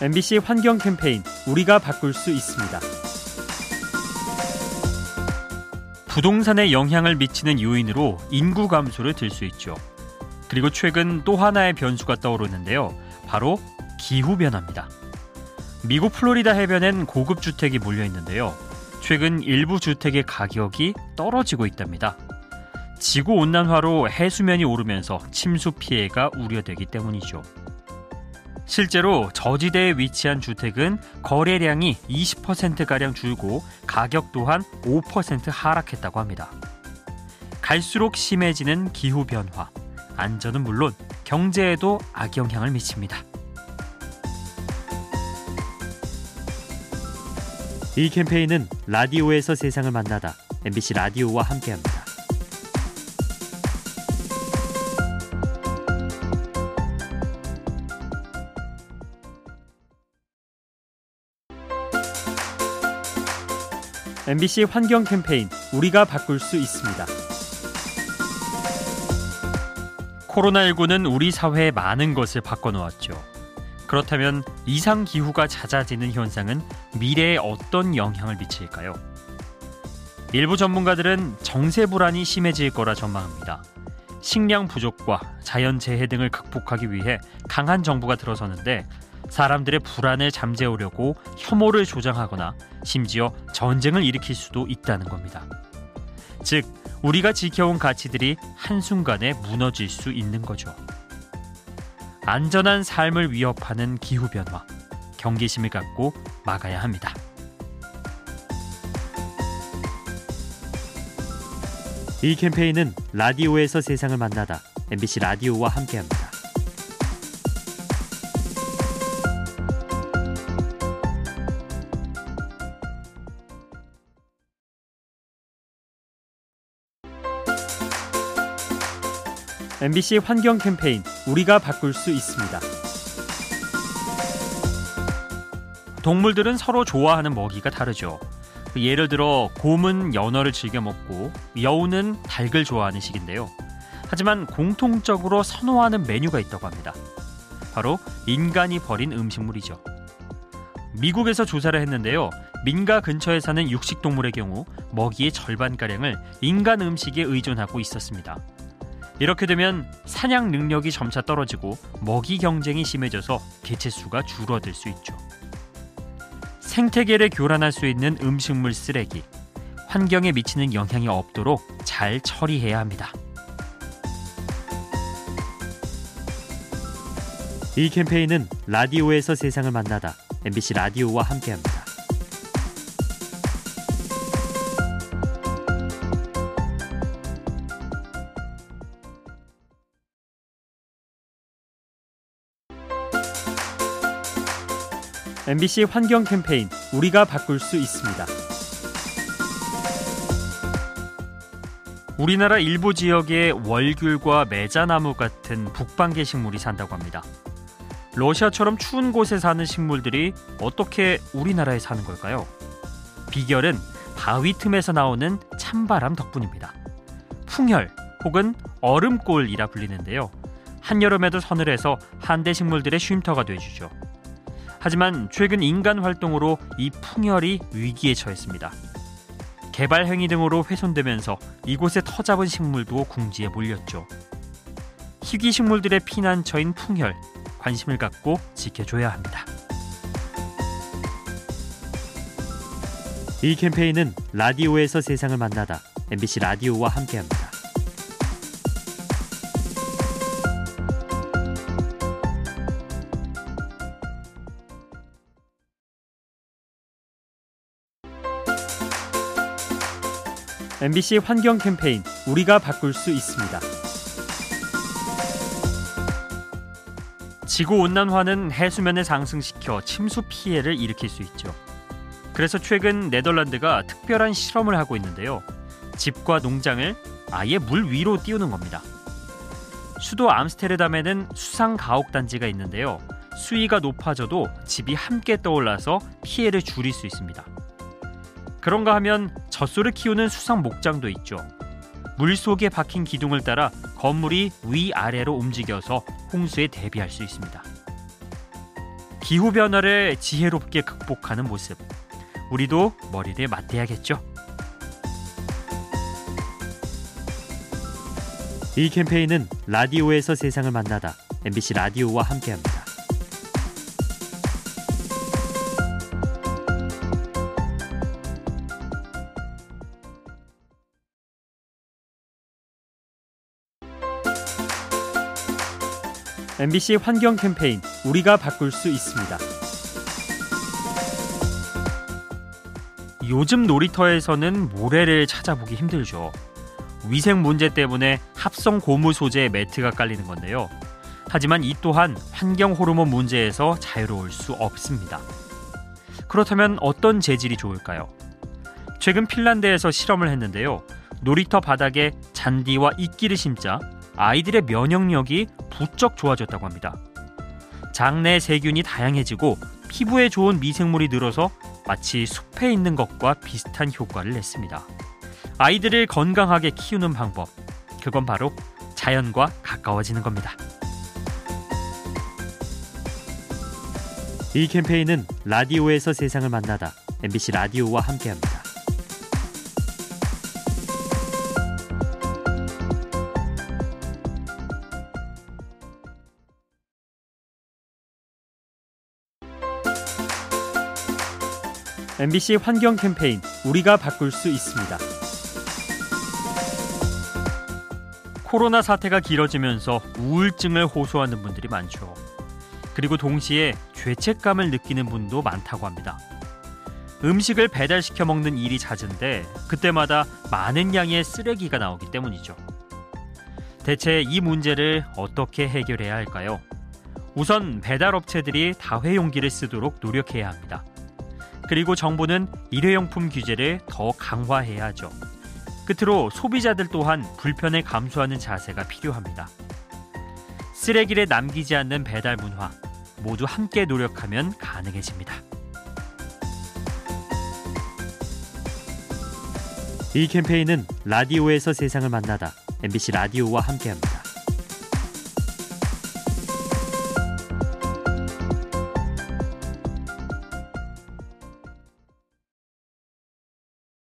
MBC 환경 캠페인 우리가 바꿀 수 있습니다. 부동산에 영향을 미치는 요인으로 인구 감소를 들 수 있죠. 그리고 최근 또 하나의 변수가 떠오르는데요. 바로 기후 변화입니다. 미국 플로리다 해변엔 고급 주택이 몰려 있는데요. 최근 일부 주택의 가격이 떨어지고 있답니다. 지구 온난화로 해수면이 오르면서 침수 피해가 우려되기 때문이죠. 실제로 저지대에 위치한 주택은 거래량이 20%가량 줄고 가격 또한 5% 하락했다고 합니다. 갈수록 심해지는 기후 변화, 안전은 물론 경제에도 악영향을 미칩니다. 이 캠페인은 라디오에서 세상을 만나다 MBC 라디오와 함께합니다. MBC 환경 캠페인 우리가 바꿀 수 있습니다. 코로나19는 우리 사회의 많은 것을 바꿔놓았죠. 그렇다면 이상 기후가 잦아지는 현상은 미래에 어떤 영향을 미칠까요? 일부 전문가들은 정세 불안이 심해질 거라 전망합니다. 식량 부족과 자연 재해 등을 극복하기 위해 강한 정부가 들어서는데 사람들의 불안을 잠재우려고 혐오를 조장하거나 심지어 전쟁을 일으킬 수도 있다는 겁니다. 즉, 우리가 지켜온 가치들이 한순간에 무너질 수 있는 거죠. 안전한 삶을 위협하는 기후변화, 경계심을 갖고 막아야 합니다. 이 캠페인은 라디오에서 세상을 만나다 MBC 라디오와 함께합니다. MBC 환경 캠페인 우리가 바꿀 수 있습니다. 동물들은 서로 좋아하는 먹이가 다르죠. 예를 들어 곰은 연어를 즐겨 먹고 여우는 닭을 좋아하는 식인데요. 하지만 공통적으로 선호하는 메뉴가 있다고 합니다. 바로 인간이 버린 음식물이죠. 미국에서 조사를 했는데요. 민가 근처에 사는 육식 동물의 경우 먹이의 절반가량을 인간 음식에 의존하고 있었습니다. 이렇게 되면 사냥 능력이 점차 떨어지고 먹이 경쟁이 심해져서 개체수가 줄어들 수 있죠. 생태계를 교란할 수 있는 음식물 쓰레기, 환경에 미치는 영향이 없도록 잘 처리해야 합니다. 이 캠페인은 라디오에서 세상을 만나다 MBC 라디오와 함께합니다. MBC 환경 캠페인 우리가 바꿀 수 있습니다. 우리나라 일부 지역에 월귤과 매자나무 같은 북방계 식물이 산다고 합니다. 러시아처럼 추운 곳에 사는 식물들이 어떻게 우리나라에 사는 걸까요? 비결은 바위 틈에서 나오는 찬바람 덕분입니다. 풍혈 혹은 얼음골이라 불리는데요. 한여름에도 서늘해서 한대 식물들의 쉼터가 돼주죠. 하지만 최근 인간 활동으로 이 풍열이 위기에 처했습니다. 개발 행위 등으로 훼손되면서 이곳에 터잡은 식물도 궁지에 몰렸죠. 희귀 식물들의 피난처인 풍혈 관심을 갖고 지켜줘야 합니다. 이 캠페인은 라디오에서 세상을 만나다 MBC 라디오와 함께합니다. MBC 환경 캠페인 우리가 바꿀 수 있습니다. 지구 온난화는 해수면을 상승시켜 침수 피해를 일으킬 수 있죠. 그래서 최근 네덜란드가 특별한 실험을 하고 있는데요. 집과 농장을 아예 물 위로 띄우는 겁니다. 수도 암스테르담에는 수상 가옥 단지가 있는데요. 수위가 높아져도 집이 함께 떠올라서 피해를 줄일 수 있습니다. 그런가 하면 젖소를 키우는 수상 목장도 있죠. 물 속에 박힌 기둥을 따라 건물이 위아래로 움직여서 홍수에 대비할 수 있습니다. 기후 변화를 지혜롭게 극복하는 모습. 우리도 머리를 맞대야겠죠. 이 캠페인은 라디오에서 세상을 만나다 MBC 라디오와 함께합니다. MBC 환경 캠페인 우리가 바꿀 수 있습니다. 요즘 놀이터에서는 모래를 찾아보기 힘들죠. 위생 문제 때문에 합성 고무 소재의 매트가 깔리는 건데요. 하지만 이 또한 환경 호르몬 문제에서 자유로울 수 없습니다. 그렇다면 어떤 재질이 좋을까요? 최근 핀란드에서 실험을 했는데요. 놀이터 바닥에 잔디와 이끼를 심자 아이들의 면역력이 부쩍 좋아졌다고 합니다. 장내 세균이 다양해지고 피부에 좋은 미생물이 늘어서 마치 숲에 있는 것과 비슷한 효과를 냈습니다. 아이들을 건강하게 키우는 방법. 그건 바로 자연과 가까워지는 겁니다. 이 캠페인은 라디오에서 세상을 만나다 MBC 라디오와 함께합니다. MBC 환경 캠페인 우리가 바꿀 수 있습니다. 코로나 사태가 길어지면서 우울증을 호소하는 분들이 많죠. 그리고 동시에 죄책감을 느끼는 분도 많다고 합니다. 음식을 배달시켜 먹는 일이 잦은데 그때마다 많은 양의 쓰레기가 나오기 때문이죠. 대체 이 문제를 어떻게 해결해야 할까요? 우선 배달 업체들이 다회용기를 쓰도록 노력해야 합니다. 그리고 정부는 일회용품 규제를 더 강화해야 하죠. 끝으로 소비자들 또한 불편을 감수하는 자세가 필요합니다. 쓰레기를 남기지 않는 배달 문화 모두 함께 노력하면 가능해집니다. 이 캠페인은 라디오에서 세상을 만나다 MBC 라디오와 함께합니다.